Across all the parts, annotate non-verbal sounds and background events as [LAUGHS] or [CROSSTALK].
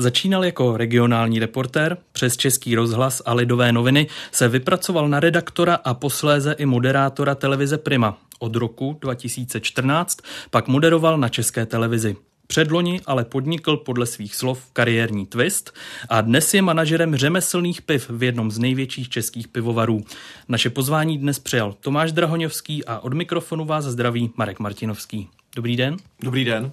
Začínal jako regionální reportér, přes Český rozhlas a Lidové noviny se vypracoval na redaktora a posléze i moderátora televize Prima. Od roku 2014 pak moderoval na České televizi. Předloni ale podnikl podle svých slov kariérní twist a dnes je manažerem řemeslných piv v jednom z největších českých pivovarů. Naše pozvání dnes přijal Tomáš Drahoňovský a od mikrofonu vás zdraví Marek Martinovský. Dobrý den. Dobrý den.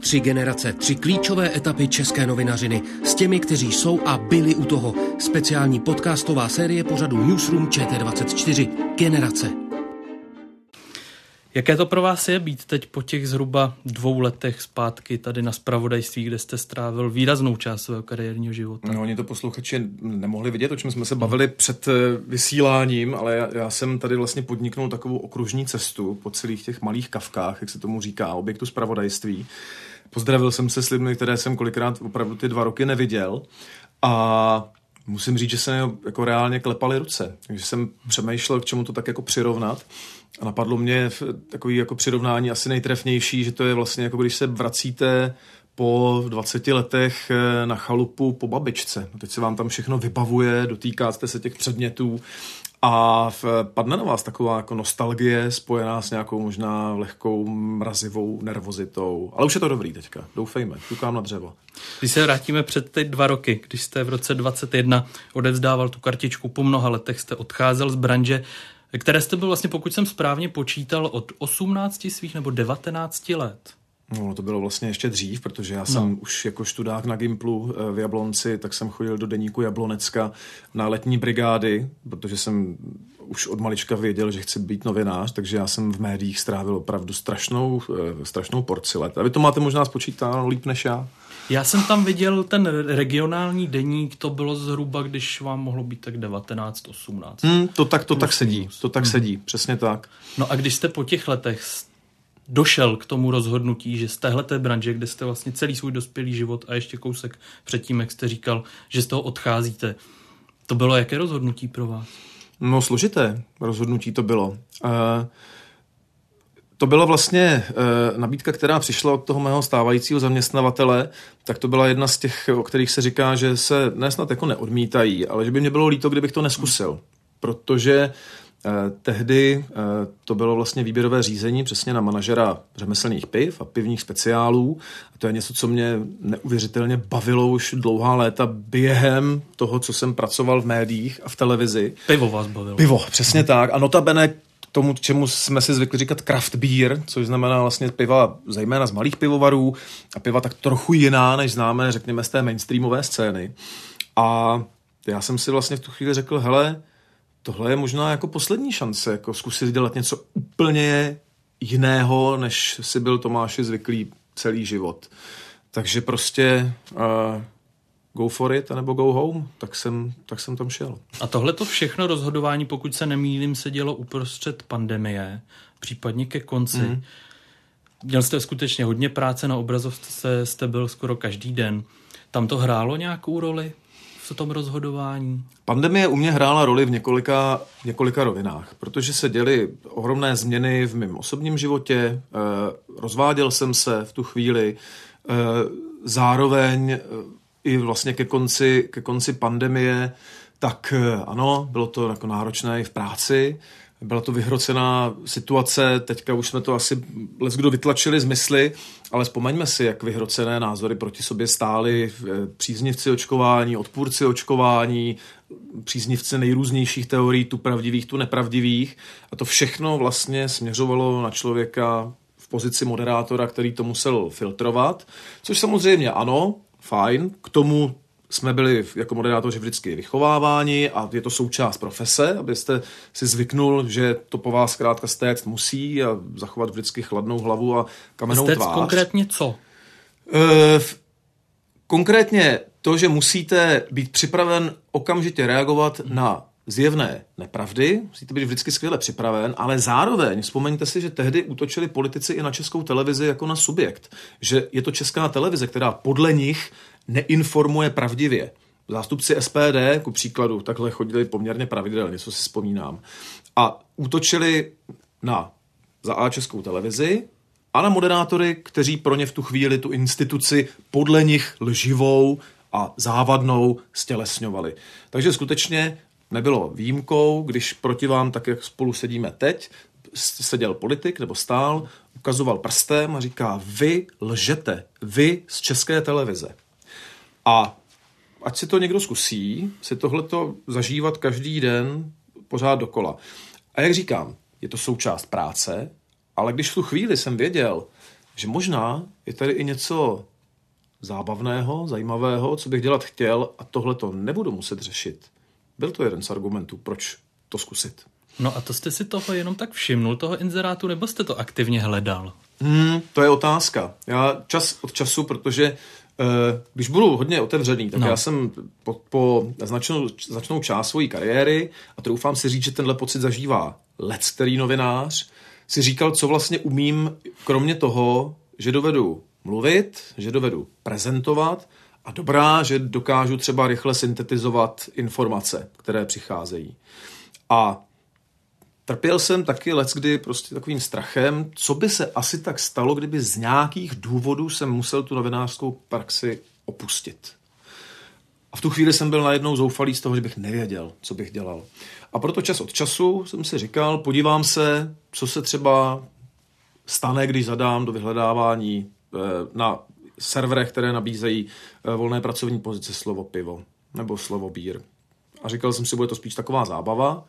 Tři generace, tři klíčové etapy české novinařiny s těmi, kteří jsou a byli u toho. Speciální podcastová série pořadu Newsroom ČT24. Generace. Jaké to pro vás je být teď po těch zhruba dvou letech zpátky tady na spravodajství, kde jste strávil výraznou část svého kariérního života? No, oni to posluchači nemohli vidět, o čem jsme se bavili před eh, vysíláním, ale já, já jsem tady vlastně podniknul takovou okružní cestu po celých těch malých kavkách, jak se tomu říká, objektu spravodajství. Pozdravil jsem se s lidmi, které jsem kolikrát opravdu ty dva roky neviděl a musím říct, že se jako reálně klepaly ruce. Takže jsem přemýšlel, k čemu to tak jako přirovnat. A napadlo mě takový jako přirovnání asi nejtrefnější, že to je vlastně jako když se vracíte po 20 letech eh, na chalupu po babičce. Teď se vám tam všechno vybavuje, dotýkáte se těch předmětů a padne na vás taková jako nostalgie spojená s nějakou možná lehkou mrazivou nervozitou. Ale už je to dobrý teďka, doufejme, ťukám na dřevo. Když se vrátíme před teď dva roky, když jste v roce 21 odevzdával tu kartičku, po mnoha letech jste odcházel z branže, které jste byl vlastně, pokud jsem správně počítal, od 18 svých nebo 19 let. No, to bylo vlastně ještě dřív, protože já jsem no. už jako študák na Gimplu eh, v Jablonci, tak jsem chodil do deníku Jablonecka na letní brigády, protože jsem už od malička věděl, že chci být novinář, takže já jsem v médiích strávil opravdu strašnou, eh, strašnou porci let. A vy to máte možná spočítáno líp než já. Já jsem tam viděl ten regionální deník, to bylo zhruba, když vám mohlo být tak 19, 18. Hmm, to tak, to tak sedí, to tak hmm. sedí, přesně tak. No a když jste po těch letech došel k tomu rozhodnutí, že z téhleté branže, kde jste vlastně celý svůj dospělý život a ještě kousek předtím, jak jste říkal, že z toho odcházíte, to bylo jaké rozhodnutí pro vás? No složité rozhodnutí to bylo. Uh, to byla vlastně uh, nabídka, která přišla od toho mého stávajícího zaměstnavatele, tak to byla jedna z těch, o kterých se říká, že se nesnad jako neodmítají, ale že by mě bylo líto, kdybych to neskusil. Protože Eh, tehdy eh, to bylo vlastně výběrové řízení přesně na manažera řemeslných piv a pivních speciálů. A to je něco, co mě neuvěřitelně bavilo už dlouhá léta během toho, co jsem pracoval v médiích a v televizi. Pivo vás bavilo. Pivo, přesně tak. A notabene tomu, čemu jsme si zvykli říkat craft beer, což znamená vlastně piva zejména z malých pivovarů a piva tak trochu jiná, než známe, řekněme, z té mainstreamové scény. A já jsem si vlastně v tu chvíli řekl, hele, tohle je možná jako poslední šance, jako zkusit dělat něco úplně jiného, než si byl Tomáši zvyklý celý život. Takže prostě uh, go for it, nebo go home, tak jsem, tak jsem tam šel. A tohle to všechno rozhodování, pokud se nemýlím, se dělo uprostřed pandemie, případně ke konci. Mm. Měl jste skutečně hodně práce na obrazovce, jste byl skoro každý den. Tam to hrálo nějakou roli? v tom rozhodování? Pandemie u mě hrála roli v několika, několika rovinách, protože se děly ohromné změny v mém osobním životě, eh, rozváděl jsem se v tu chvíli, eh, zároveň eh, i vlastně ke konci, ke konci pandemie, tak ano, bylo to jako náročné i v práci, byla to vyhrocená situace, teďka už jsme to asi les kdo vytlačili z mysli, ale vzpomeňme si, jak vyhrocené názory proti sobě stály eh, příznivci očkování, odpůrci očkování, příznivci nejrůznějších teorií, tu pravdivých, tu nepravdivých. A to všechno vlastně směřovalo na člověka v pozici moderátora, který to musel filtrovat, což samozřejmě ano, fajn, k tomu jsme byli jako moderátoři vždycky vychováváni a je to součást profese, abyste si zvyknul, že to po vás zkrátka stéct musí a zachovat vždycky chladnou hlavu a kamennou Stéct tvář. konkrétně co? Eh, v- Konkrétně to, že musíte být připraven okamžitě reagovat na zjevné nepravdy, musíte být vždycky skvěle připraven, ale zároveň vzpomeňte si, že tehdy útočili politici i na českou televizi jako na subjekt. Že je to česká televize, která podle nich neinformuje pravdivě. Zástupci SPD, ku příkladu, takhle chodili poměrně pravidelně, co si vzpomínám. A útočili na za A českou televizi a na moderátory, kteří pro ně v tu chvíli tu instituci podle nich lživou a závadnou stělesňovali. Takže skutečně nebylo výjimkou, když proti vám, tak jak spolu sedíme teď, seděl politik nebo stál, ukazoval prstem a říká, vy lžete, vy z české televize. A ať si to někdo zkusí, si tohleto zažívat každý den pořád dokola. A jak říkám, je to součást práce, ale když v tu chvíli jsem věděl, že možná je tady i něco zábavného, zajímavého, co bych dělat chtěl a tohle to nebudu muset řešit, byl to jeden z argumentů, proč to zkusit. No a to jste si toho jenom tak všimnul, toho inzerátu, nebo jste to aktivně hledal? Hmm, to je otázka. Já čas od času, protože eh, když budu hodně otevřený, tak No. no. já jsem po, po značnou, značnou část své kariéry, a troufám si říct, že tenhle pocit zažívá lec, který novinář, si říkal, co vlastně umím, kromě toho, že dovedu mluvit, že dovedu prezentovat a dobrá, že dokážu třeba rychle syntetizovat informace, které přicházejí. A Trpěl jsem taky leckdy prostě takovým strachem, co by se asi tak stalo, kdyby z nějakých důvodů jsem musel tu novinářskou praxi opustit. A v tu chvíli jsem byl najednou zoufalý z toho, že bych nevěděl, co bych dělal. A proto čas od času jsem si říkal, podívám se, co se třeba stane, když zadám do vyhledávání eh, na serverech, které nabízejí eh, volné pracovní pozice slovo pivo nebo slovo bír. A říkal jsem si, bude to spíš taková zábava.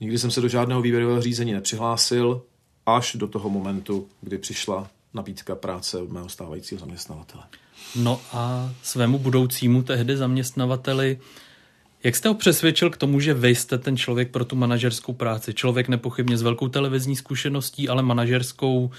Nikdy jsem se do žádného výběrového řízení nepřihlásil, až do toho momentu, kdy přišla nabídka práce od mého stávajícího zaměstnavatele. No a svému budoucímu tehdy zaměstnavateli, jak jste ho přesvědčil k tomu, že vy jste ten člověk pro tu manažerskou práci? Člověk nepochybně s velkou televizní zkušeností, ale manažerskou,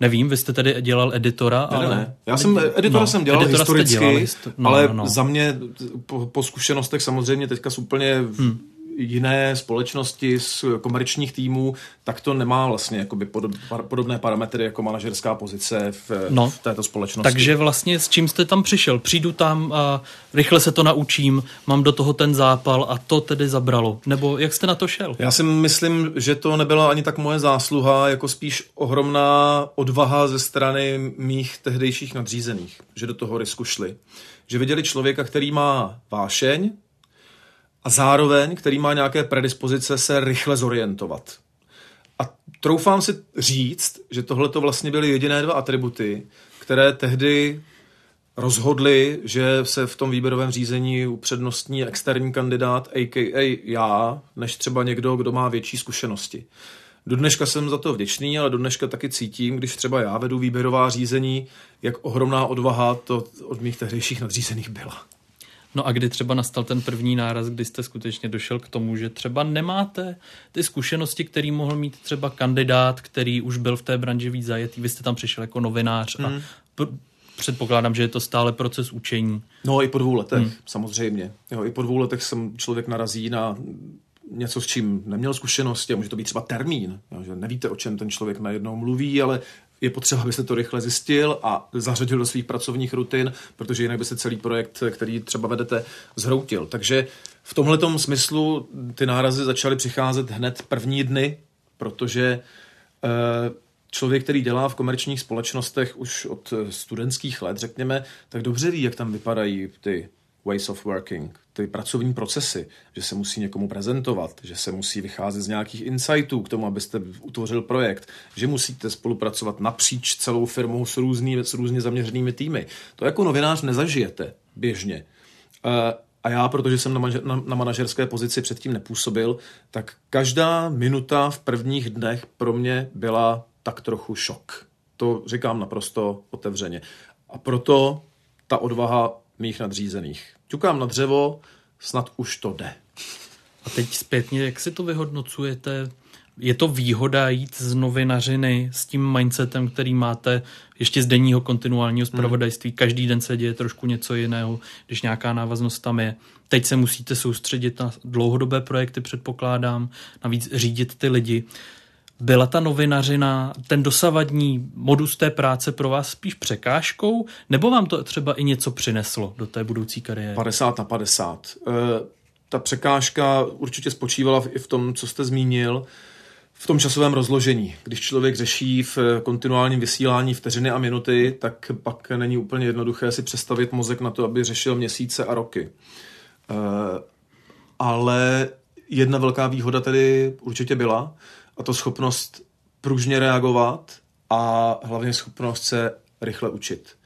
nevím, vy jste tedy dělal editora, Ne, ale... ne. Já jsem, editora no, jsem dělal editora historicky, dělal histo- no, ale no, no. za mě po, po zkušenostech samozřejmě teďka úplně hmm. Jiné společnosti, z komerčních týmů, tak to nemá vlastně jakoby podob, podobné parametry jako manažerská pozice v, No. v této společnosti. Takže vlastně s čím jste tam přišel? Přijdu tam a rychle se to naučím, mám do toho ten zápal a to tedy zabralo. Nebo jak jste na to šel? Já si myslím, že to nebyla ani tak moje zásluha, jako spíš ohromná odvaha ze strany mých tehdejších nadřízených, že do toho risku šli. Že viděli člověka, který má vášeň a zároveň, který má nějaké predispozice se rychle zorientovat. A troufám si říct, že tohle to vlastně byly jediné dva atributy, které tehdy rozhodli, že se v tom výběrovém řízení upřednostní externí kandidát, a.k.a. já, než třeba někdo, kdo má větší zkušenosti. Do dneška jsem za to vděčný, ale do dneška taky cítím, když třeba já vedu výběrová řízení, jak ohromná odvaha to od mých tehdejších nadřízených byla. No a kdy třeba nastal ten první náraz, kdy jste skutečně došel k tomu, že třeba nemáte ty zkušenosti, který mohl mít třeba kandidát, který už byl v té branži víc zajetý. Vy jste tam přišel jako novinář a pr- předpokládám, že je to stále proces učení. No i po dvou letech, hmm. samozřejmě. Jo, I po dvou letech jsem člověk narazí na něco, s čím neměl zkušenosti a může to být třeba termín, jo, že nevíte, o čem ten člověk najednou mluví, ale je potřeba, abyste to rychle zjistil a zařadil do svých pracovních rutin, protože jinak by se celý projekt, který třeba vedete, zhroutil. Takže v tomhletom smyslu ty nárazy začaly přicházet hned první dny, protože eh, člověk, který dělá v komerčních společnostech už od studentských let, řekněme, tak dobře ví, jak tam vypadají ty ways of working, ty pracovní procesy, že se musí někomu prezentovat, že se musí vycházet z nějakých insightů k tomu, abyste utvořil projekt, že musíte spolupracovat napříč celou firmou s, různý, s různě zaměřenými týmy. To jako novinář nezažijete běžně. Eh, A já, protože jsem na, manažer, na, na manažerské pozici předtím nepůsobil, tak každá minuta v prvních dnech pro mě byla tak trochu šok. To říkám naprosto otevřeně. A proto ta odvaha mých nadřízených. Ťukám na dřevo, snad už to jde. A teď zpětně, jak si to vyhodnocujete? Je to výhoda jít z novinařiny s tím mindsetem, který máte ještě z denního kontinuálního zpravodajství. Hmm. Každý den se děje trošku něco jiného, když nějaká návaznost tam je. Teď se musíte soustředit na dlouhodobé projekty, předpokládám, navíc řídit ty lidi. Byla ta novinařina, ten dosavadní modus té práce pro vás spíš překážkou, nebo vám to třeba i něco přineslo do té budoucí kariéry? 50 na 50. E, ta překážka určitě spočívala i v tom, co jste zmínil, v tom časovém rozložení. Když člověk řeší v kontinuálním vysílání vteřiny a minuty, tak pak není úplně jednoduché si představit mozek na to, aby řešil měsíce a roky. E, ale jedna velká výhoda tedy určitě byla, a to schopnost pružně reagovat a hlavně schopnost se rychle učit.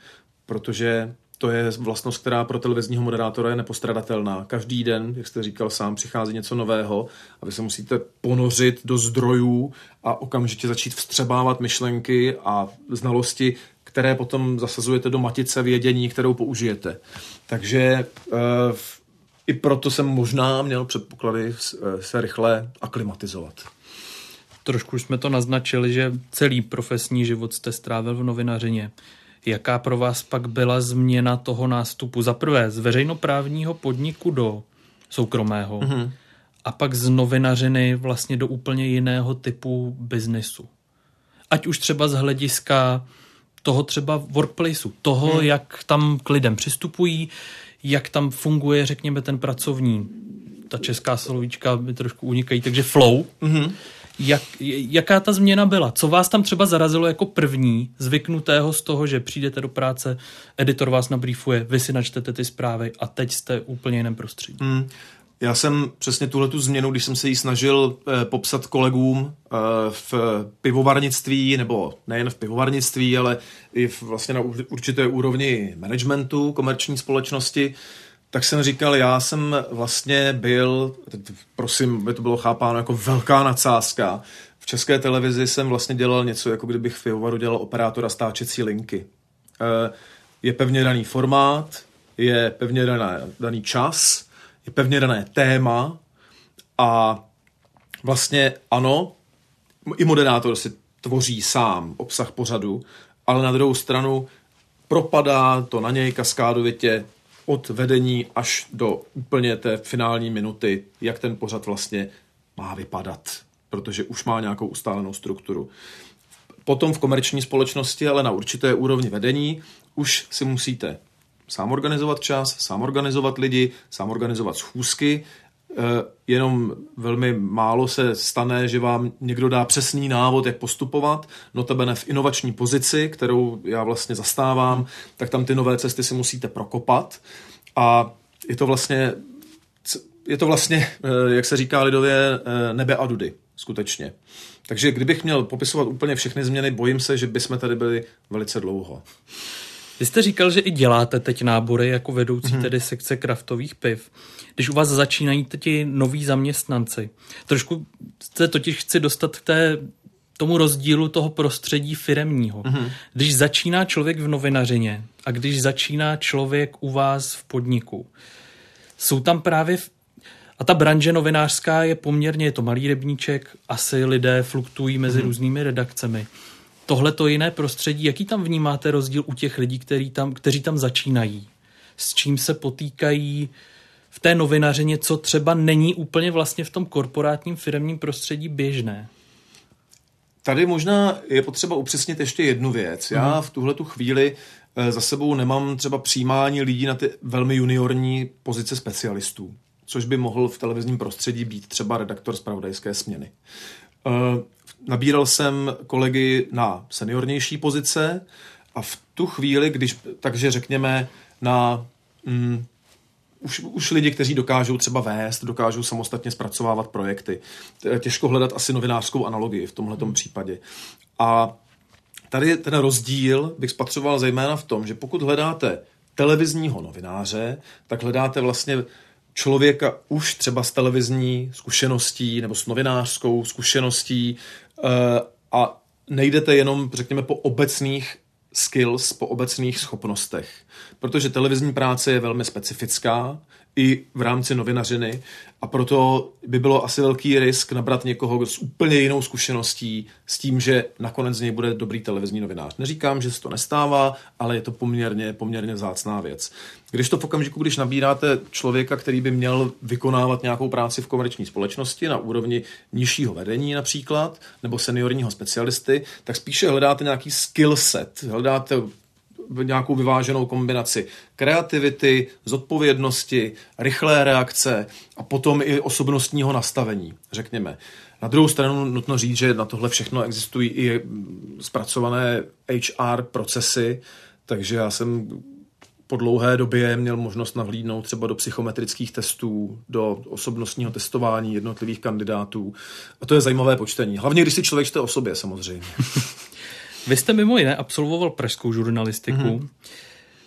Protože to je vlastnost, která pro televizního moderátora je nepostradatelná. Každý den, jak jste říkal sám, přichází něco nového a vy se musíte ponořit do zdrojů a okamžitě začít vstřebávat myšlenky a znalosti, které potom zasazujete do matice vědění, kterou použijete. Takže e, i proto jsem možná měl předpoklady se rychle aklimatizovat. Trošku jsme to naznačili, že celý profesní život jste strávil v novinařině. Jaká pro vás pak byla změna toho nástupu? Za prvé z veřejnoprávního podniku do soukromého mm-hmm. a pak z novinařiny vlastně do úplně jiného typu biznesu. Ať už třeba z hlediska toho třeba workplaceu, toho, hmm. jak tam k lidem přistupují, jak tam funguje, řekněme, ten pracovní, ta česká slovíčka by trošku unikají, takže flow. Mm-hmm. Jak, jaká ta změna byla? Co vás tam třeba zarazilo jako první, zvyknutého z toho, že přijdete do práce, editor vás nabrýfuje, vy si načtete ty zprávy a teď jste úplně jiném prostředí? Hmm. Já jsem přesně tuhle tu změnu, když jsem se ji snažil eh, popsat kolegům eh, v pivovarnictví, nebo nejen v pivovarnictví, ale i v, vlastně na určité úrovni managementu komerční společnosti, tak jsem říkal, já jsem vlastně byl, prosím, by to bylo chápáno jako velká nadsázka, v české televizi jsem vlastně dělal něco, jako kdybych v Pivovaru dělal operátora stáčecí linky. Eh, je pevně daný formát, je pevně daný, daný čas, je pevně dané téma a vlastně ano, i moderátor si tvoří sám obsah pořadu, ale na druhou stranu propadá to na něj kaskádovitě od vedení až do úplně té finální minuty, jak ten pořad vlastně má vypadat, protože už má nějakou ustálenou strukturu. Potom v komerční společnosti, ale na určité úrovni vedení, už si musíte sám organizovat čas, sám organizovat lidi, sám organizovat schůzky, jenom velmi málo se stane, že vám někdo dá přesný návod, jak postupovat, notabene v inovační pozici, kterou já vlastně zastávám, tak tam ty nové cesty si musíte prokopat a je to vlastně, je to vlastně, eh, jak se říká lidově, eh, nebe a dudy, skutečně. Takže kdybych měl popisovat úplně všechny změny, bojím se, že bychom tady byli velice dlouho. Vy jste říkal, že i děláte teď nábory jako vedoucí hmm. tedy sekce kraftových piv. Když u vás začínají ti noví zaměstnanci, trošku se totiž chci dostat k té tomu rozdílu toho prostředí firemního. Mm-hmm. Když začíná člověk v novinařině a když začíná člověk u vás v podniku, jsou tam právě v... a ta branže novinářská je poměrně, je to malý rybníček, asi lidé fluktují mezi mm-hmm. různými redakcemi tohle to jiné prostředí, jaký tam vnímáte rozdíl u těch lidí, který tam, kteří tam začínají? S čím se potýkají v té novinařině, co třeba není úplně vlastně v tom korporátním firmním prostředí běžné? Tady možná je potřeba upřesnit ještě jednu věc. Já mhm. v tuhle tu chvíli eh, za sebou nemám třeba přijímání lidí na ty velmi juniorní pozice specialistů, což by mohl v televizním prostředí být třeba redaktor zpravodajské směny. Nabíral jsem kolegy na seniornější pozice a v tu chvíli, když, takže řekněme, na mm, už, už lidi, kteří dokážou třeba vést, dokážou samostatně zpracovávat projekty. Těžko hledat asi novinářskou analogii v tomhle případě. A tady ten rozdíl bych spatřoval zejména v tom, že pokud hledáte televizního novináře, tak hledáte vlastně člověka už třeba s televizní zkušeností nebo s novinářskou zkušeností, a nejdete jenom, řekněme, po obecných skills, po obecných schopnostech. Protože televizní práce je velmi specifická, i v rámci novinařiny a proto by bylo asi velký risk nabrat někoho s úplně jinou zkušeností s tím, že nakonec z něj bude dobrý televizní novinář. Neříkám, že se to nestává, ale je to poměrně, poměrně vzácná věc. Když to v okamžiku, když nabíráte člověka, který by měl vykonávat nějakou práci v komerční společnosti na úrovni nižšího vedení například, nebo seniorního specialisty, tak spíše hledáte nějaký skill set, hledáte nějakou vyváženou kombinaci kreativity, zodpovědnosti, rychlé reakce a potom i osobnostního nastavení, řekněme. Na druhou stranu nutno říct, že na tohle všechno existují i zpracované HR procesy, takže já jsem po dlouhé době měl možnost nahlídnout třeba do psychometrických testů, do osobnostního testování jednotlivých kandidátů. A to je zajímavé počtení. Hlavně, když si člověk čte o sobě, samozřejmě. [LAUGHS] Vy jste mimo jiné absolvoval pražskou žurnalistiku, mm-hmm.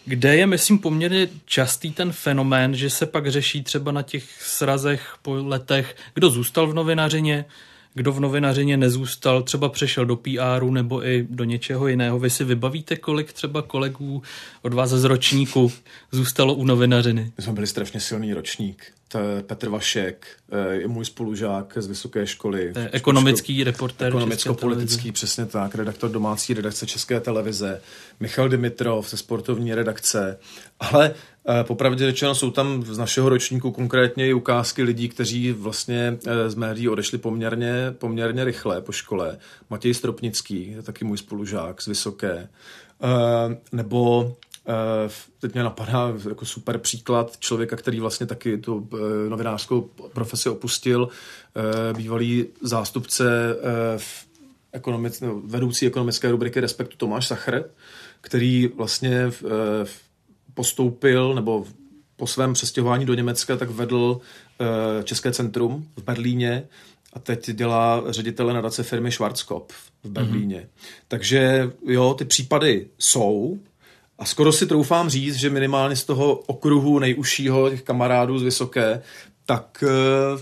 kde je, myslím, poměrně častý ten fenomén, že se pak řeší třeba na těch srazech po letech, kdo zůstal v novinařině, kdo v novinařině nezůstal, třeba přešel do PRu nebo i do něčeho jiného. Vy si vybavíte, kolik třeba kolegů od vás z ročníku zůstalo u novinařiny? My jsme byli strašně silný ročník. Je Petr Vašek, eh, je můj spolužák z vysoké školy. Je ekonomický reportér. Ekonomicko-politický, přesně tak, redaktor domácí redakce České televize, Michal Dimitrov ze sportovní redakce, ale eh, popravdě řečeno jsou tam z našeho ročníku konkrétně i ukázky lidí, kteří vlastně eh, z médií odešli poměrně, poměrně rychle po škole. Matěj Stropnický, je taky můj spolužák z Vysoké, nebo Eh, teď mě napadá jako super příklad člověka, který vlastně taky tu eh, novinářskou profesi opustil, eh, bývalý zástupce v ekonomic, no, vedoucí ekonomické rubriky Respektu Tomáš Sachr, který vlastně postoupil nebo po svém přestěhování do Německa tak vedl České centrum v Berlíně a teď dělá ředitele nadace firmy Schwarzkopf v Berlíně. Mm-hmm. Takže jo, ty případy jsou, a skoro si troufám říct, že minimálně z toho okruhu nejužšího těch kamarádů z Vysoké, tak uh,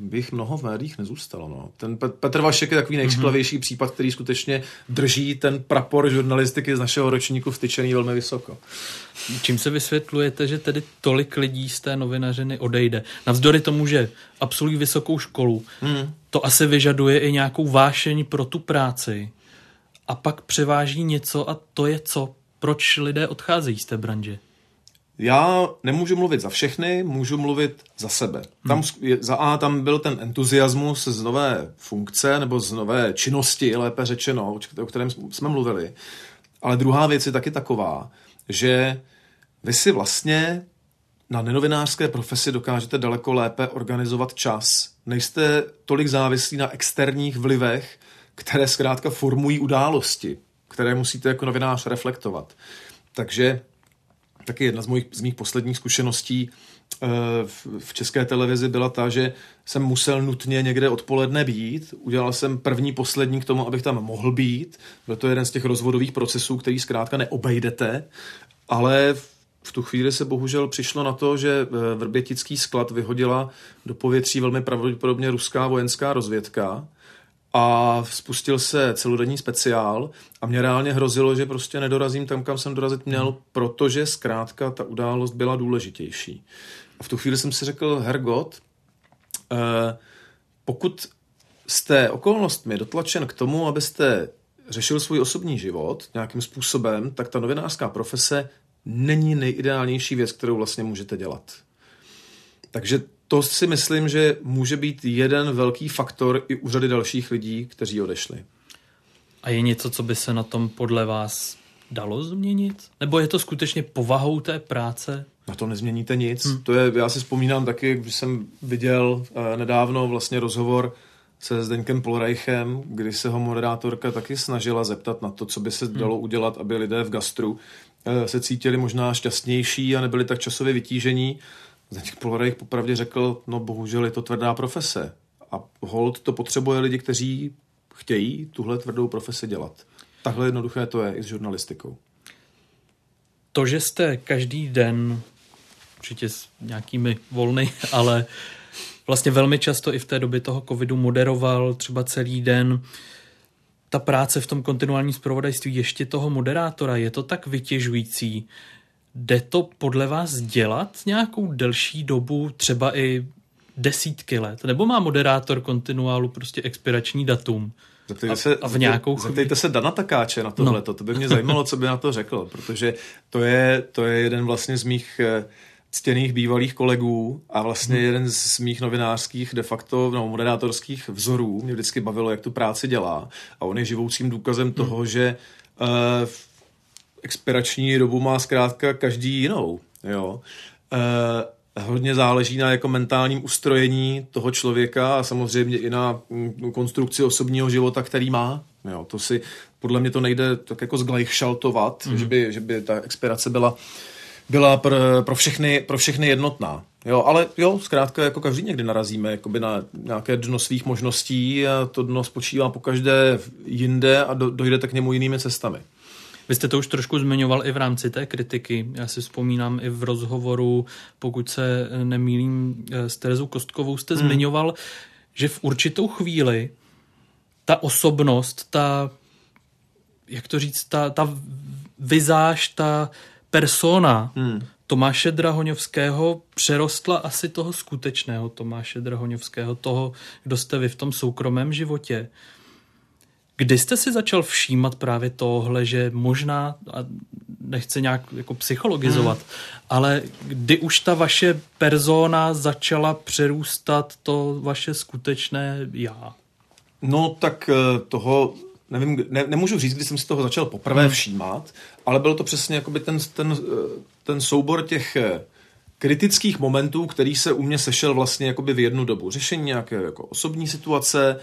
bych mnoho v médiích nezůstalo. No. Ten Petr Vašek je takový nejkřiklavější mm-hmm. případ, který skutečně drží ten prapor žurnalistiky z našeho ročníku vtyčený velmi vysoko. Čím se vysvětlujete, že tedy tolik lidí z té novinařiny odejde? Navzdory tomu, že absolvují vysokou školu, mm. to asi vyžaduje i nějakou vášeň pro tu práci. A pak převáží něco a to je co? Proč lidé odcházejí z té branže? Já nemůžu mluvit za všechny, můžu mluvit za sebe. Tam, hmm. Za A tam byl ten entuziasmus z nové funkce nebo z nové činnosti, lépe řečeno, o kterém jsme mluvili. Ale druhá věc je taky taková, že vy si vlastně na nenovinářské profesi dokážete daleko lépe organizovat čas. Nejste tolik závislí na externích vlivech, které zkrátka formují události které musíte jako novinář reflektovat. Takže taky jedna z mojich, z mých posledních zkušeností eh, v české televizi byla ta, že jsem musel nutně někde odpoledne být. Udělal jsem první, poslední k tomu, abych tam mohl být. Byl to jeden z těch rozvodových procesů, který zkrátka neobejdete, ale v tu chvíli se bohužel přišlo na to, že eh, Vrbětický sklad vyhodila do povětří velmi pravděpodobně ruská vojenská rozvědka a spustil se celodenní speciál a mě reálně hrozilo, že prostě nedorazím tam, kam jsem dorazit měl, hmm. protože zkrátka ta událost byla důležitější. A v tu chvíli jsem si řekl, Hergot, eh, pokud jste okolnostmi dotlačen k tomu, abyste řešil svůj osobní život nějakým způsobem, tak ta novinářská profese není nejideálnější věc, kterou vlastně můžete dělat. Takže to si myslím, že může být jeden velký faktor i u řady dalších lidí, kteří odešli. A je něco, co by se na tom podle vás dalo změnit? Nebo je to skutečně povahou té práce? Na to nezměníte nic. Hmm. To je, já si vzpomínám taky, když jsem viděl eh, nedávno vlastně rozhovor se Zdeňkem Polreichem, kdy se ho moderátorka taky snažila zeptat na to, co by se hmm. dalo udělat, aby lidé v gastru eh, se cítili možná šťastnější a nebyli tak časově vytížení. Zdeněk Polorejch popravdě řekl, no bohužel je to tvrdá profese. A hold to potřebuje lidi, kteří chtějí tuhle tvrdou profesi dělat. Takhle jednoduché to je i s žurnalistikou. To, že jste každý den, určitě s nějakými volny, [LAUGHS] ale vlastně velmi často i v té době toho covidu moderoval třeba celý den, ta práce v tom kontinuálním zpravodajství ještě toho moderátora, je to tak vytěžující? Jde to podle vás dělat nějakou delší dobu, třeba i desítky let? Nebo má moderátor kontinuálu prostě expirační datum? Zeptejte se, a v nějakou zeptejte se Dana Takáče na tohle, no. to by mě zajímalo, co by na to řekl, protože to je, to je jeden vlastně z mých eh, ctěných bývalých kolegů a vlastně hmm. jeden z mých novinářských de facto, no, moderátorských vzorů. Mě vždycky bavilo, jak tu práci dělá a on je živoucím důkazem hmm. toho, že uh, expirační dobu má zkrátka každý jinou. Jo. Uh, hodně záleží na jako mentálním ustrojení toho člověka a samozřejmě i na mm, konstrukci osobního života, který má. Jo, to si podle mě to nejde tak jako zglajšaltovat, mm. že, by, že by ta expirace byla byla pro, pro, všechny, pro všechny jednotná. Jo, ale jo, zkrátka jako každý někdy narazíme jakoby na nějaké dno svých možností a to dno spočívá po každé jinde a do, dojdete k němu jinými cestami. Vy jste to už trošku zmiňoval i v rámci té kritiky. Já si vzpomínám i v rozhovoru, pokud se nemýlím s Terezou Kostkovou, jste hmm. zmiňoval, že v určitou chvíli ta osobnost, ta, jak to říct, ta, ta vizáž, ta persona hmm. Tomáše Drahoňovského přerostla asi toho skutečného Tomáše Drahoňovského, toho, kdo jste vy v tom soukromém životě. Kdy jste si začal všímat právě tohle, že možná, a nechci nějak jako psychologizovat, hmm. ale kdy už ta vaše persona začala přerůstat to vaše skutečné já? No tak eh, toho nevím, ne, nemůžu říct, kdy jsem si toho začal poprvé hmm. všímat, ale byl to přesně jakoby ten, ten, ten soubor těch eh, kritických momentů, který se u mě sešel vlastně jakoby v jednu dobu. Řešení nějaké jako osobní situace,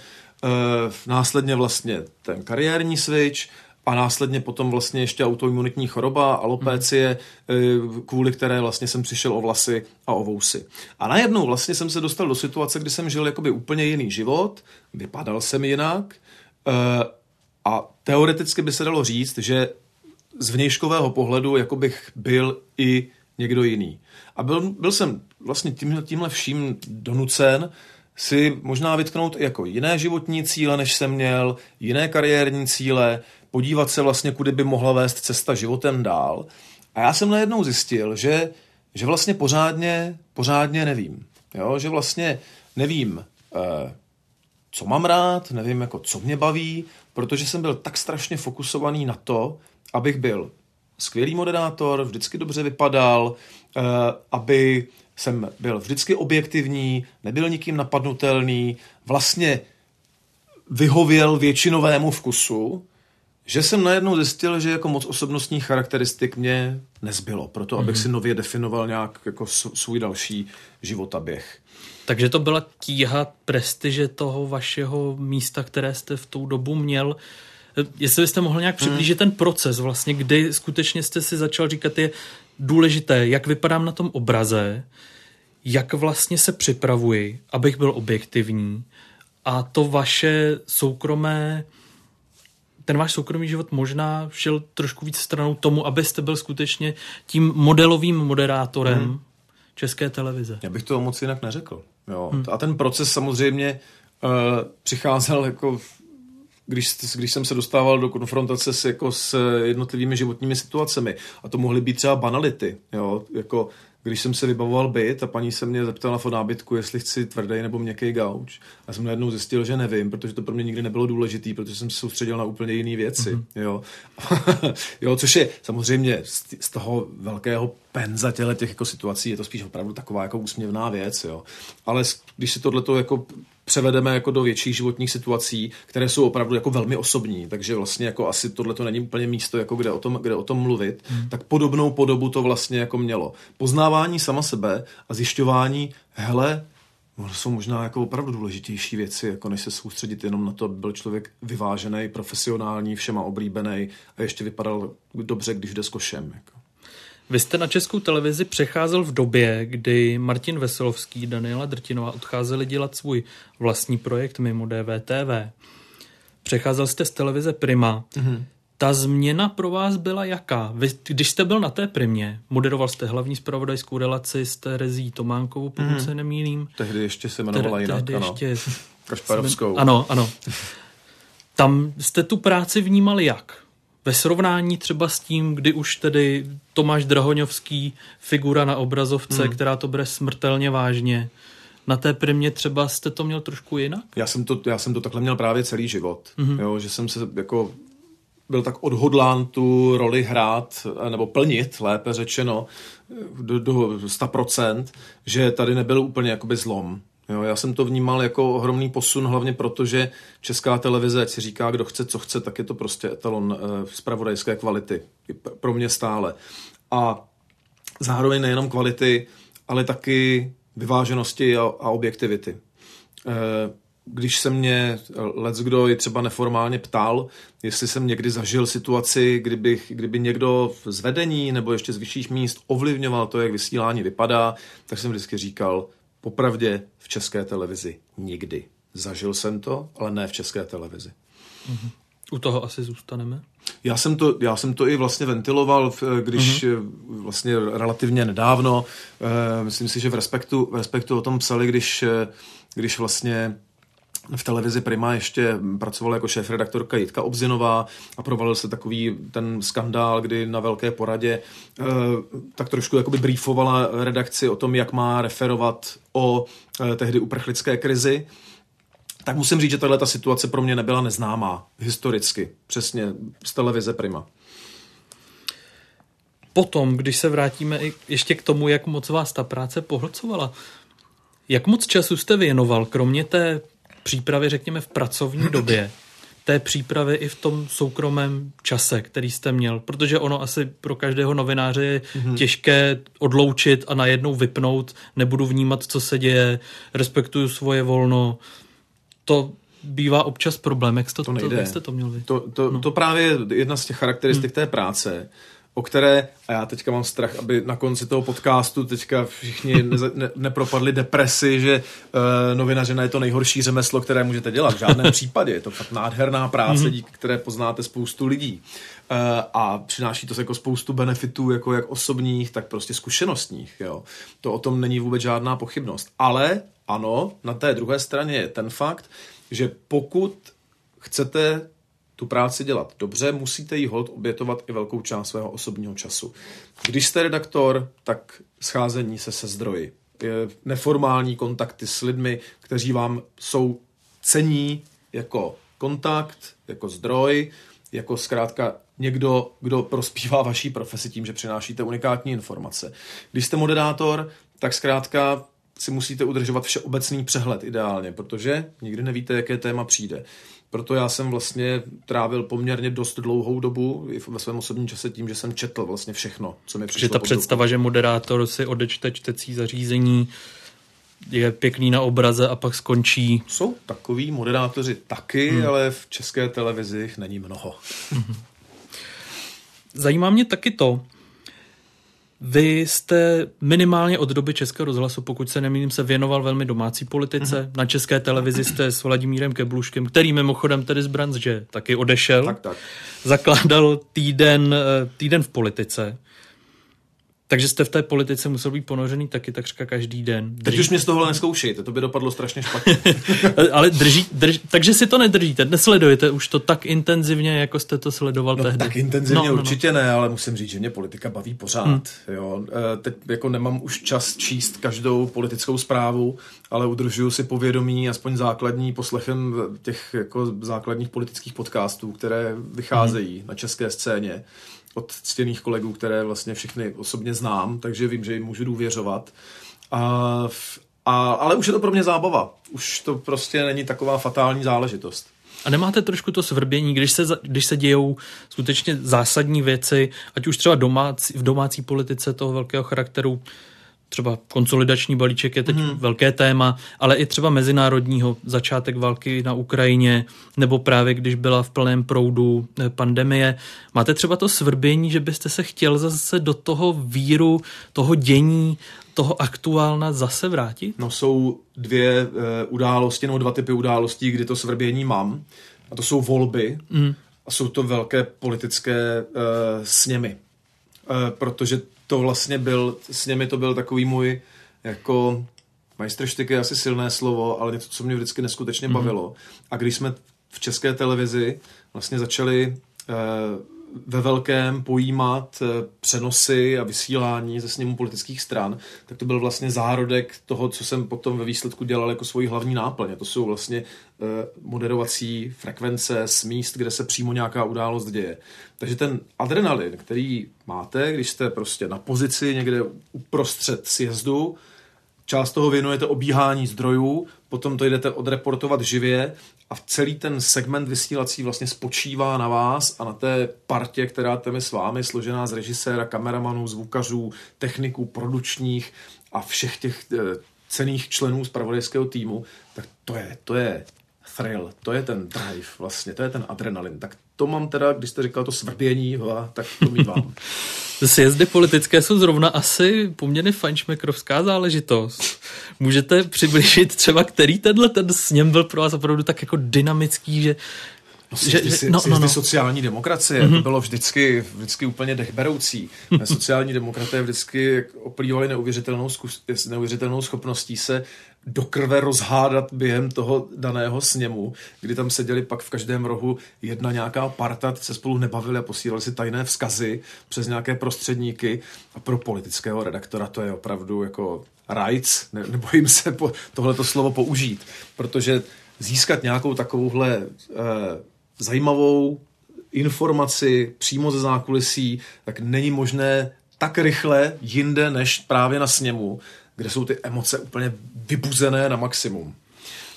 následně vlastně ten kariérní switch a následně potom vlastně ještě autoimunitní choroba, alopécie, hmm. kvůli které vlastně jsem přišel o vlasy a o vousy. A najednou vlastně jsem se dostal do situace, kdy jsem žil jakoby úplně jiný život, vypadal jsem jinak, e, a teoreticky by se dalo říct, že z vnějškového pohledu jako bych byl i někdo jiný. A byl, byl jsem vlastně tím, tímhle vším donucen si možná vytknout jako jiné životní cíle, než jsem měl, jiné kariérní cíle, podívat se vlastně, kudy by mohla vést cesta životem dál. A já jsem najednou zjistil, že, že vlastně pořádně, pořádně nevím. Jo? Že vlastně nevím, eh, co mám rád, nevím, jako, co mě baví, protože jsem byl tak strašně fokusovaný na to, abych byl skvělý moderátor, vždycky dobře vypadal, uh, aby jsem byl vždycky objektivní, nebyl nikým napadnutelný, vlastně vyhověl většinovému vkusu, že jsem najednou zjistil, že jako moc osobnostních charakteristik mě nezbylo, proto abych mm-hmm. si nově definoval nějak jako svůj další životaběh. Takže to byla tíha prestiže toho vašeho místa, které jste v tou dobu měl. Jestli byste mohl nějak přiblížit hmm. ten proces, vlastně, kdy skutečně jste si začal říkat, je důležité, jak vypadám na tom obraze, jak vlastně se připravuji, abych byl objektivní a to vaše soukromé ten váš soukromý život možná šel trošku víc stranou tomu, abyste byl skutečně tím modelovým moderátorem hmm. české televize. Já bych to moc jinak neřekl. Jo. Hmm. A ten proces samozřejmě uh, přicházel jako když, když jsem se dostával do konfrontace s, jako s jednotlivými životními situacemi. A to mohly být třeba banality. Jo? Jako když jsem se vybavoval byt a paní se mě zeptala v nábytku, jestli chci tvrdý nebo měkký gauč. A jsem najednou zjistil, že nevím, protože to pro mě nikdy nebylo důležité, protože jsem se soustředil na úplně jiné věci. Mm-hmm. Jo. [LAUGHS] jo, což je samozřejmě z, z toho velkého penza těle těch jako situací je to spíš opravdu taková jako úsměvná věc. Jo. Ale když si tohleto jako převedeme jako do větších životních situací, které jsou opravdu jako velmi osobní, takže vlastně jako asi tohle to není úplně místo, jako kde o tom, kde o tom mluvit, hmm. tak podobnou podobu to vlastně jako mělo. Poznávání sama sebe a zjišťování, hele, jsou možná jako opravdu důležitější věci, jako než se soustředit jenom na to, aby byl člověk vyvážený, profesionální, všema oblíbený a ještě vypadal dobře, když jde s košem. Jako. Vy jste na českou televizi přecházel v době, kdy Martin Veselovský, Daniela Drtinová odcházeli dělat svůj vlastní projekt mimo DVTV. Přecházel jste z televize Prima. Mm-hmm. Ta změna pro vás byla jaká? Vy, když jste byl na té primě, moderoval jste hlavní spravodajskou relaci s Terezí Tománkovou, pokud mm. se nemýlím. Tehdy ještě se jmenovala jinak, tehdy ano. Ještě... Kašparovskou. Ano, ano. Tam jste tu práci vnímali jak? Ve srovnání třeba s tím, kdy už tedy Tomáš Drahoňovský, figura na obrazovce, hmm. která to bere smrtelně vážně, na té primě třeba jste to měl trošku jinak? Já jsem to, já jsem to takhle měl právě celý život. Mm-hmm. Jo, že jsem se jako byl tak odhodlán tu roli hrát, nebo plnit, lépe řečeno, do, do 100%, že tady nebyl úplně jakoby zlom. Jo, já jsem to vnímal jako ohromný posun, hlavně proto, že česká televize, ať si říká, kdo chce, co chce, tak je to prostě etalon e, zpravodajské kvality. Pro mě stále. A zároveň nejenom kvality, ale taky vyváženosti a, a objektivity. E, když se mě let kdo i třeba neformálně ptal, jestli jsem někdy zažil situaci, kdybych, kdyby někdo z vedení nebo ještě z vyšších míst ovlivňoval to, jak vysílání vypadá, tak jsem vždycky říkal, popravdě v české televizi nikdy. Zažil jsem to, ale ne v české televizi. Mm-hmm. U toho asi zůstaneme? Já jsem to, já jsem to i vlastně ventiloval, když mm-hmm. vlastně relativně nedávno, eh, myslím si, že v Respektu, v Respektu o tom psali, když, eh, když vlastně v televizi Prima ještě pracovala jako šéf-redaktorka Jitka Obzinová a provalil se takový ten skandál, kdy na velké poradě eh, tak trošku jakoby briefovala redakci o tom, jak má referovat o eh, tehdy uprchlické krizi. Tak musím říct, že tahle ta situace pro mě nebyla neznámá historicky, přesně z televize Prima. Potom, když se vrátíme ještě k tomu, jak moc vás ta práce pohlcovala, jak moc času jste věnoval, kromě té přípravy, řekněme, v pracovní době, té přípravy i v tom soukromém čase, který jste měl, protože ono asi pro každého novináře je mm-hmm. těžké odloučit a najednou vypnout, nebudu vnímat, co se děje, respektuju svoje volno. To bývá občas problém. Jak jste to, to, jak jste to měl vy? To, to, no. to právě je jedna z těch charakteristik hmm. té práce, o které, a já teďka mám strach, aby na konci toho podcastu teďka všichni [LAUGHS] ne, ne, nepropadli depresi, že uh, novinařina je to nejhorší řemeslo, které můžete dělat. V žádném [LAUGHS] případě. Je to fakt nádherná práce, mm-hmm. díky které poznáte spoustu lidí. Uh, a přináší to jako spoustu benefitů, jako jak osobních, tak prostě zkušenostních. Jo. To o tom není vůbec žádná pochybnost. Ale ano, na té druhé straně je ten fakt, že pokud chcete tu práci dělat dobře, musíte jí hod obětovat i velkou část svého osobního času. Když jste redaktor, tak scházení se se zdroji. Neformální kontakty s lidmi, kteří vám jsou cení jako kontakt, jako zdroj, jako zkrátka někdo, kdo prospívá vaší profesi tím, že přinášíte unikátní informace. Když jste moderátor, tak zkrátka si musíte udržovat všeobecný přehled ideálně, protože nikdy nevíte, jaké téma přijde. Proto já jsem vlastně trávil poměrně dost dlouhou dobu i ve svém osobním čase tím, že jsem četl vlastně všechno, co mi přišlo. Že ta představa, že moderátor si odečte čtecí zařízení, je pěkný na obraze a pak skončí. Jsou takový moderátoři taky, hmm. ale v české televizi jich není mnoho. [LAUGHS] Zajímá mě taky to, vy jste minimálně od doby Českého rozhlasu, pokud se nemýlím, se věnoval velmi domácí politice. Mm-hmm. Na české televizi jste s Vladimírem Kebluškem, který mimochodem tedy z Branže taky odešel. Tak, tak. Zakládal týden, eh, týden v politice. Takže jste v té politice musel být ponořený taky takřka každý den. Drží... Teď už mě z tohohle neskoušejte, to by dopadlo strašně špatně. [LAUGHS] Ale drží, drž... takže si to nedržíte, nesledujete už to tak intenzivně, jako jste to sledoval no, tehdy. Tak intenzivně no, no, určitě no. ne, ale musím říct, že mě politika baví pořád. Hmm. Jo. E, teď jako nemám už čas číst každou politickou zprávu, ale udržuju si povědomí, aspoň základní poslechem těch jako základních politických podcastů, které vycházejí hmm. na české scéně od ctěných kolegů, které vlastně všechny osobně znám, takže vím, že jim můžu důvěřovat. A, a, ale už je to pro mě zábava. Už to prostě není taková fatální záležitost. A nemáte trošku to svrbění, když se, když se dějou skutečně zásadní věci, ať už třeba domácí, v domácí politice toho velkého charakteru, třeba konsolidační balíček je teď hmm. velké téma, ale i třeba mezinárodního začátek války na Ukrajině, nebo právě když byla v plném proudu eh, pandemie. Máte třeba to svrbění, že byste se chtěl zase do toho víru, toho dění, toho aktuálna zase vrátit? No jsou dvě uh, události, nebo dva typy událostí, kdy to svrbění mám. A to jsou volby mm. a jsou to velké politické uh, sněmy. Uh, protože to vlastně byl, s nimi to byl takový můj jako majstrštyk je asi silné slovo, ale něco, co mě vždycky neskutečně mm-hmm. bavilo. A když jsme v české televizi vlastně začali ve velkém pojímat eh, přenosy a vysílání ze sněmu politických stran, tak to byl vlastně zárodek toho, co jsem potom ve výsledku dělal jako svoji hlavní náplň. A to jsou vlastně eh, moderovací frekvence z míst, kde se přímo nějaká událost děje. Takže ten adrenalin, který máte, když jste prostě na pozici někde uprostřed sjezdu, část toho věnujete obíhání zdrojů, potom to jdete odreportovat živě a celý ten segment vysílací vlastně spočívá na vás a na té partě, která tam je s vámi, složená z režiséra, kameramanů, zvukařů, techniků, produčních a všech těch e, cených členů z pravodejského týmu, tak to je, to je thrill, to je ten drive vlastně, to je ten adrenalin. Tak to mám teda, když jste říkal to svrbění, tak to mývám. [LAUGHS] Sjezdy politické jsou zrovna asi poměrně fajnšmekrovská záležitost. Můžete přiblížit třeba, který tenhle ten sněm byl pro vás opravdu tak jako dynamický, že No, že, že, no, no, no. sociální demokracie, mm-hmm. to bylo vždycky, vždycky úplně dechberoucí. sociální demokraté vždycky oplývali neuvěřitelnou, zkus, neuvěřitelnou schopností se do krve rozhádat během toho daného sněmu, kdy tam seděli pak v každém rohu jedna nějaká parta, se spolu nebavili a posílali si tajné vzkazy přes nějaké prostředníky. A pro politického redaktora to je opravdu jako rajc, ne, nebojím se po, tohleto slovo použít, protože získat nějakou takovouhle eh, zajímavou informaci přímo ze zákulisí, tak není možné tak rychle jinde než právě na sněmu, kde jsou ty emoce úplně vybuzené na maximum.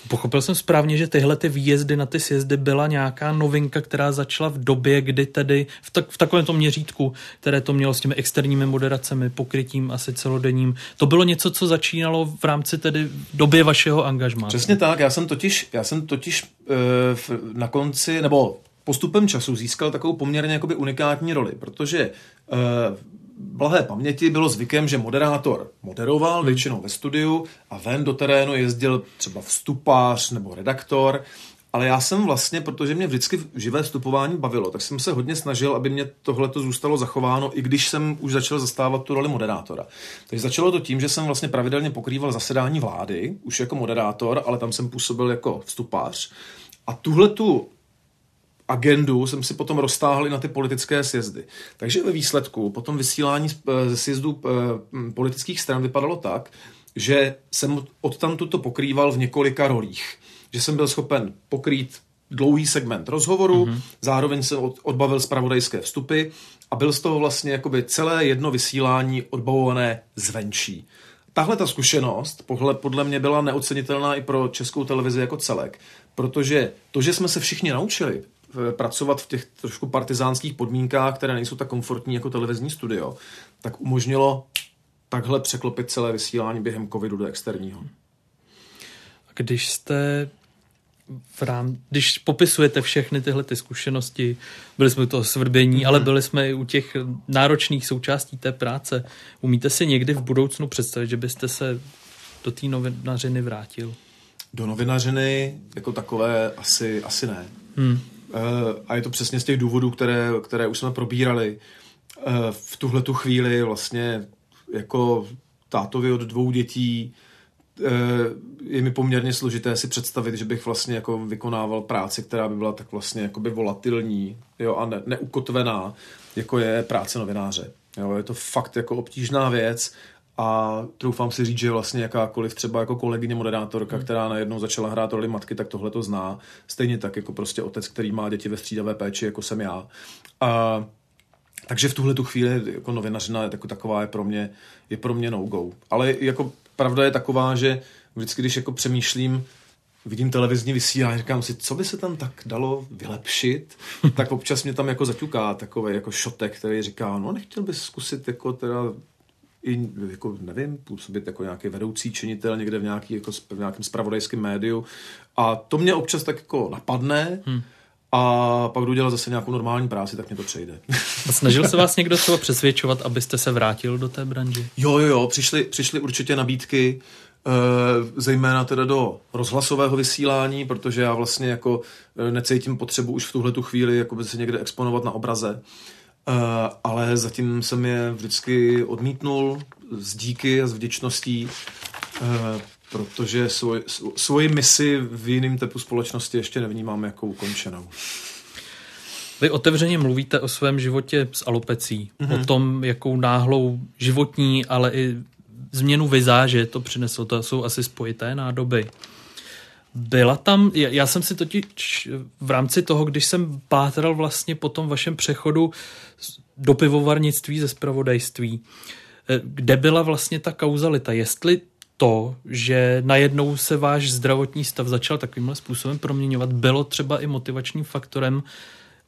Pochopil jsem správně, že tyhle ty výjezdy na ty sjezdy byla nějaká novinka, která začala v době, kdy tedy v, tak, v takovém tom měřítku, které to mělo s těmi externími moderacemi, pokrytím asi celodenním. To bylo něco, co začínalo v rámci tedy době vašeho angažmá. Přesně tak, já jsem totiž, já jsem totiž uh, na konci, nebo postupem času získal takovou poměrně jakoby unikátní roli, protože uh, blahé paměti bylo zvykem, že moderátor moderoval hmm. většinou ve studiu a ven do terénu jezdil třeba vstupář nebo redaktor, ale já jsem vlastně, protože mě vždycky živé vstupování bavilo, tak jsem se hodně snažil, aby mě tohle to zůstalo zachováno, i když jsem už začal zastávat tu roli moderátora. Takže začalo to tím, že jsem vlastně pravidelně pokrýval zasedání vlády, už jako moderátor, ale tam jsem působil jako vstupář. A tuhle tu agendu jsem si potom roztáhl i na ty politické sjezdy. Takže ve výsledku potom vysílání eh, ze sjezdu eh, politických stran vypadalo tak, že jsem od tam to pokrýval v několika rolích. Že jsem byl schopen pokrýt dlouhý segment rozhovoru, mm-hmm. zároveň jsem odbavil zpravodajské vstupy a byl z toho vlastně jakoby celé jedno vysílání odbavované zvenčí. Tahle ta zkušenost podle, podle mě byla neocenitelná i pro českou televizi jako celek, protože to, že jsme se všichni naučili pracovat v těch trošku partizánských podmínkách, které nejsou tak komfortní jako televizní studio, tak umožnilo takhle překlopit celé vysílání během covidu do externího. A když jste v rám, když popisujete všechny tyhle ty zkušenosti, byli jsme u toho svrbění, mm-hmm. ale byli jsme i u těch náročných součástí té práce. Umíte si někdy v budoucnu představit, že byste se do té novinařiny vrátil? Do novinařiny jako takové asi, asi ne. Hmm. Eh, a je to přesně z těch důvodů, které, které už jsme probírali. Eh, v tuhle tu chvíli vlastně jako tátovi od dvou dětí eh, je mi poměrně složité si představit, že bych vlastně jako vykonával práci, která by byla tak vlastně jakoby volatilní jo, a ne, neukotvená, jako je práce novináře. Jo, je to fakt jako obtížná věc a troufám si říct, že vlastně jakákoliv třeba jako kolegyně moderátorka, hmm. která najednou začala hrát roli matky, tak tohle to zná. Stejně tak jako prostě otec, který má děti ve střídavé péči, jako jsem já. A, takže v tuhle tu chvíli jako novinařina jako taková je pro mě, je pro mě no-go. Ale jako pravda je taková, že vždycky, když jako přemýšlím, vidím televizní vysílání, říkám si, co by se tam tak dalo vylepšit, [LAUGHS] tak občas mě tam jako zaťuká takový jako šotek, který říká, no nechtěl bys zkusit jako teda i, jako, nevím, působit jako nějaký vedoucí činitel někde v, nějaký, jako, v nějakém spravodajském médiu. A to mě občas tak jako napadne, hmm. A pak jdu dělat zase nějakou normální práci, tak mě to přejde. A snažil se vás někdo třeba přesvědčovat, abyste se vrátil do té branže? Jo, jo, jo, přišly, přišly určitě nabídky, e, zejména teda do rozhlasového vysílání, protože já vlastně jako eh, necítím potřebu už v tuhle tu chvíli jako se někde exponovat na obraze. Eh, ale zatím jsem je vždycky odmítnul s díky a s vděčností, uh, protože svoj, svoji misi v jiném typu společnosti ještě nevnímám jako ukončenou. Vy otevřeně mluvíte o svém životě s alopecí, mm-hmm. o tom, jakou náhlou životní, ale i změnu vizáže to přineslo. To jsou asi spojité nádoby. Byla tam, já jsem si totiž v rámci toho, když jsem pátral vlastně po tom vašem přechodu do pivovarnictví ze spravodajství, eh, kde byla vlastně ta kauzalita, jestli to, že najednou se váš zdravotní stav začal takovýmhle způsobem proměňovat, bylo třeba i motivačním faktorem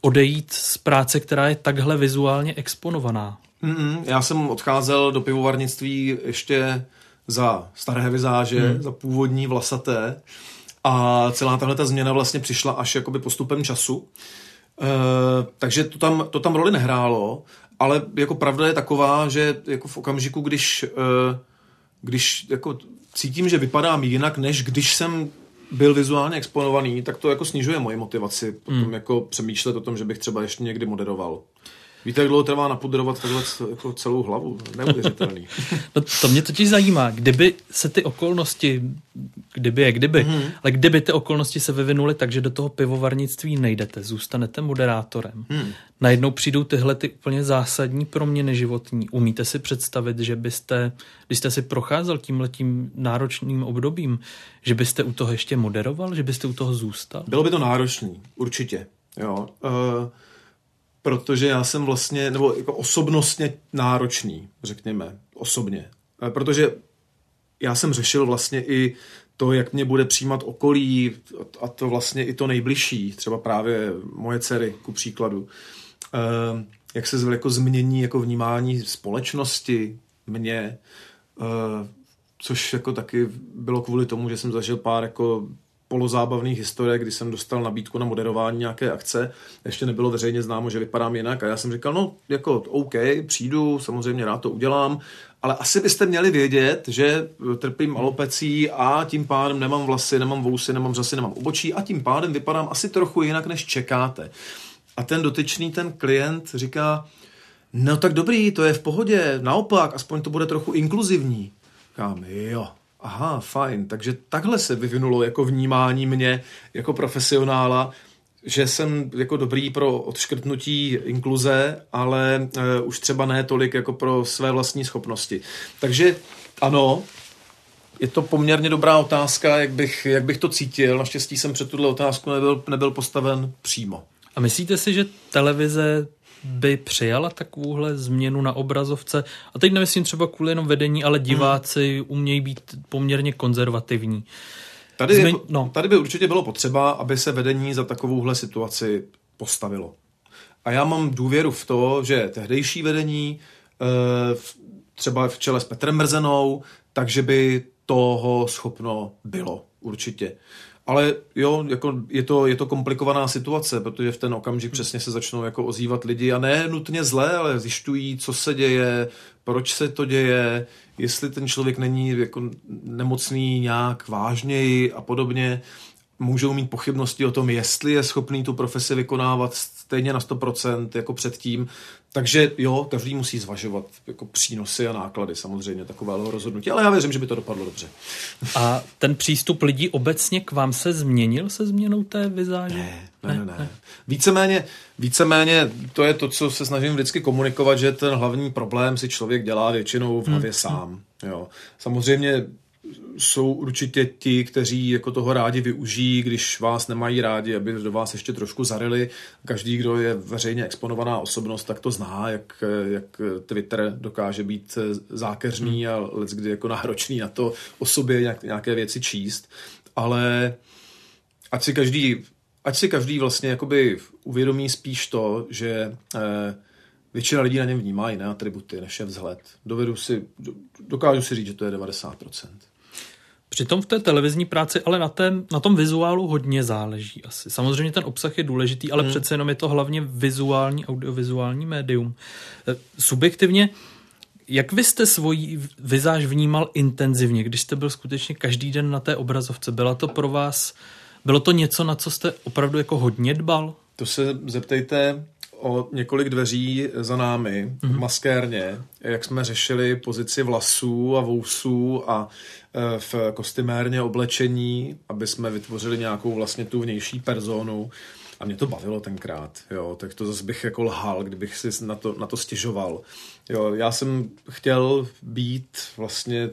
odejít z práce, která je takhle vizuálně exponovaná. Mm-mm, já jsem odcházel do pivovarnictví ještě za staré vizáže, mm. za původní vlasaté a celá tahle ta změna vlastně přišla až jakoby postupem času. E, takže to tam, to tam roli nehrálo, ale jako pravda je taková, že jako v okamžiku, když, e, když jako cítím, že vypadám jinak, než když jsem byl vizuálně exponovaný, tak to jako snižuje moji motivaci potom hmm. jako přemýšlet o tom, že bych třeba ještě někdy moderoval. Víte, jak dlouho trvá napudrovat takhle jako celou hlavu? Neuvěřitelný. [LAUGHS] no, to mě totiž zajímá, kdyby se ty okolnosti, kdyby je kdyby, mm-hmm. ale kdyby ty okolnosti se vyvinuly tak, že do toho pivovarnictví nejdete, zůstanete moderátorem, mm. najednou přijdou tyhle ty úplně zásadní proměny životní. Umíte si představit, že byste, když jste si procházel tímhletím náročným obdobím, že byste u toho ještě moderoval, že byste u toho zůstal? Bylo by to náročný, určitě. Jo. Uh protože já jsem vlastně, nebo jako osobnostně náročný, řekněme, osobně. Eh, protože já jsem řešil vlastně i to, jak mě bude přijímat okolí a to vlastně i to nejbližší, třeba právě moje dcery, ku příkladu. Eh, jak se jako změní jako vnímání společnosti, mě, eh, což jako taky bylo kvůli tomu, že jsem zažil pár jako polozábavných historiek, kdy jsem dostal nabídku na moderování nějaké akce. Ještě nebylo veřejně známo, že vypadám jinak a já jsem říkal, no jako OK, přijdu, samozřejmě rád to udělám, ale asi byste měli vědět, že trpím alopecí a tím pádem nemám vlasy, nemám vousy, nemám řasy, nemám obočí a tím pádem vypadám asi trochu jinak, než čekáte. A ten dotyčný, ten klient říká, no tak dobrý, to je v pohodě, naopak, aspoň to bude trochu inkluzivní. Říkám, jo, aha, fajn, takže takhle se vyvinulo jako vnímání mě jako profesionála, že jsem jako dobrý pro odškrtnutí inkluze, ale uh, už třeba ne tolik jako pro své vlastní schopnosti. Takže ano, je to poměrně dobrá otázka, jak bych, jak bych to cítil. Naštěstí jsem před tuhle otázku nebyl, nebyl postaven přímo. A myslíte si, že televize by přijala takovouhle změnu na obrazovce? A teď nemyslím třeba kvůli jenom vedení, ale diváci hmm. umějí být poměrně konzervativní. Tady, Zmi- no. tady by určitě bylo potřeba, aby se vedení za takovouhle situaci postavilo. A já mám důvěru v to, že tehdejší vedení, eh, třeba v čele s Petrem Mrzenou, takže by toho schopno bylo určitě. Ale jo, jako je, to, je to komplikovaná situace, protože v ten okamžik přesně se začnou jako ozývat lidi a ne nutně zlé, ale zjišťují, co se děje, proč se to děje, jestli ten člověk není jako nemocný nějak vážněji a podobně můžou mít pochybnosti o tom, jestli je schopný tu profesi vykonávat stejně na 100% jako předtím. Takže jo, každý musí zvažovat jako přínosy a náklady samozřejmě takového rozhodnutí, ale já věřím, že by to dopadlo dobře. A ten přístup lidí obecně k vám se změnil se změnou té vizáže? Ne, ne, ne. ne. Víceméně, víceméně to je to, co se snažím vždycky komunikovat, že ten hlavní problém si člověk dělá většinou v hlavě hmm. sám. Jo. Samozřejmě jsou určitě ti, kteří jako toho rádi využijí, když vás nemají rádi, aby do vás ještě trošku zarili. Každý, kdo je veřejně exponovaná osobnost, tak to zná, jak, jak Twitter dokáže být zákeřný a kdy jako náročný na to o sobě nějaké věci číst. Ale ať si každý, ať si každý vlastně jakoby uvědomí spíš to, že eh, většina lidí na něm vnímá jiné atributy, než je vzhled. Dovedu si, dokážu si říct, že to je 90%. Přitom v té televizní práci ale na, tém, na tom vizuálu hodně záleží asi. Samozřejmě ten obsah je důležitý, ale hmm. přece jenom je to hlavně vizuální, audiovizuální médium. E, subjektivně, jak vy jste svoji vizáž vnímal intenzivně, když jste byl skutečně každý den na té obrazovce? Byla to pro vás, bylo to něco, na co jste opravdu jako hodně dbal? To se zeptejte o několik dveří za námi mm-hmm. maskérně, jak jsme řešili pozici vlasů a vousů a e, v kostymérně oblečení, aby jsme vytvořili nějakou vlastně tu vnější personu. A mě to bavilo tenkrát, jo, tak to zase bych jako lhal, kdybych si na to, na to stěžoval. Jo, já jsem chtěl být vlastně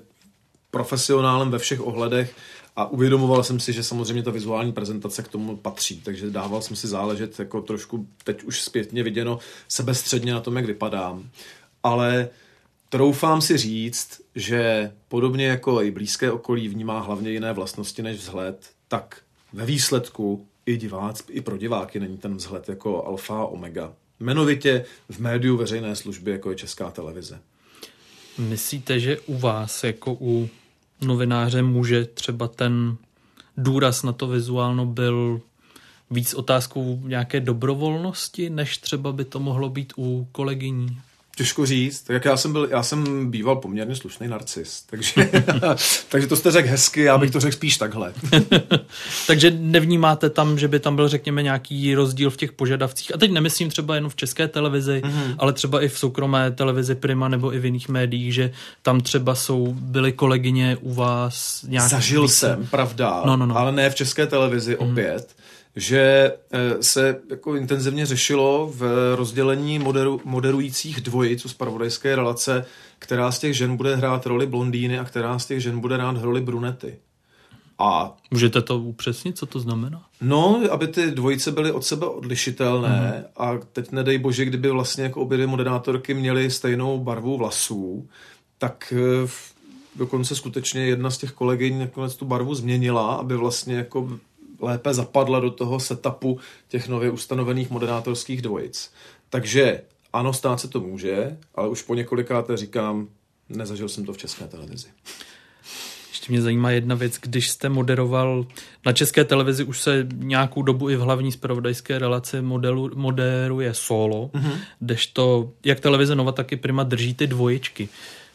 profesionálem ve všech ohledech a uvědomoval jsem si, že samozřejmě ta vizuální prezentace k tomu patří, takže dával jsem si záležet jako trošku, teď už zpětně viděno, sebestředně na tom, jak vypadám. Ale troufám si říct, že podobně jako i blízké okolí vnímá hlavně jiné vlastnosti než vzhled, tak ve výsledku i divác, i pro diváky není ten vzhled jako alfa a omega. Jmenovitě v médiu veřejné služby, jako je Česká televize. Myslíte, že u vás, jako u novináře, může třeba ten důraz na to vizuálno byl víc otázkou nějaké dobrovolnosti, než třeba by to mohlo být u kolegyní? Těžko říct. Jak já jsem byl, já jsem býval poměrně slušný narcis, takže, [LAUGHS] takže to jste řekl hezky, já bych to řekl spíš takhle. [LAUGHS] takže nevnímáte tam, že by tam byl, řekněme, nějaký rozdíl v těch požadavcích. A teď nemyslím třeba jenom v české televizi, mm-hmm. ale třeba i v soukromé televizi Prima nebo i v jiných médiích, že tam třeba jsou, byly kolegyně u vás nějak... Zažil jsem, pravda, no, no, no. ale ne v české televizi mm. opět že eh, se jako intenzivně řešilo v rozdělení moderu, moderujících dvojic u spravodajské relace, která z těch žen bude hrát roli blondýny a která z těch žen bude hrát roli brunety. A Můžete to upřesnit, co to znamená? No, aby ty dvojice byly od sebe odlišitelné mm. a teď nedej bože, kdyby vlastně jako obě dvě moderátorky měly stejnou barvu vlasů, tak eh, dokonce skutečně jedna z těch kolegyň nakonec tu barvu změnila, aby vlastně jako lépe zapadla do toho setupu těch nově ustanovených moderátorských dvojic. Takže ano, stát se to může, ale už po několikáté říkám, nezažil jsem to v české televizi. Ještě mě zajímá jedna věc, když jste moderoval na české televizi, už se nějakou dobu i v hlavní spravodajské relaci modelu, moderuje solo, mm-hmm. to jak televize Nova, tak i Prima drží ty dvojičky.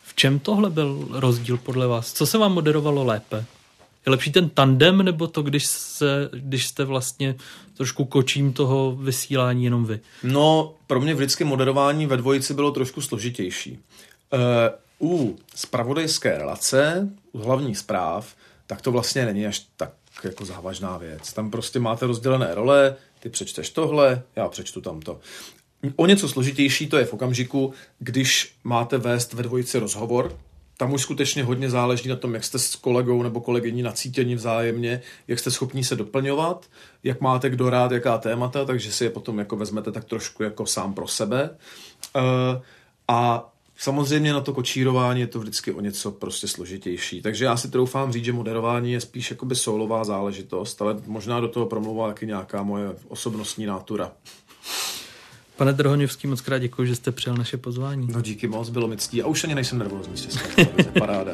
V čem tohle byl rozdíl podle vás? Co se vám moderovalo lépe? Je lepší ten tandem, nebo to, když, se, když jste vlastně trošku kočím toho vysílání jenom vy? No, pro mě vždycky moderování ve dvojici bylo trošku složitější. Uh, u spravodajské relace, u hlavních zpráv, tak to vlastně není až tak jako závažná věc. Tam prostě máte rozdělené role, ty přečteš tohle, já přečtu tamto. O něco složitější to je v okamžiku, když máte vést ve dvojici rozhovor, tam už skutečně hodně záleží na tom, jak jste s kolegou nebo kolegyní nacítěni vzájemně, jak jste schopní se doplňovat, jak máte kdo rád, jaká témata, takže si je potom jako vezmete tak trošku jako sám pro sebe. Uh, a Samozřejmě na to kočírování je to vždycky o něco prostě složitější. Takže já si troufám říct, že moderování je spíš jakoby soulová záležitost, ale možná do toho promlouvá taky nějaká moje osobnostní nátura. Pane Drohoněvský, moc krát děkuji, že jste přijal naše pozvání. No díky moc, bylo mi ctí a už ani nejsem nervózní [LAUGHS] paráda.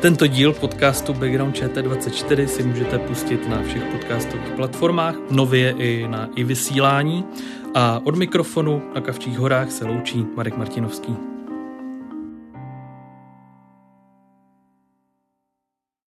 Tento díl podcastu Background ČT24 si můžete pustit na všech podcastových platformách, nově i na i vysílání. A od mikrofonu na Kavčích horách se loučí Marek Martinovský.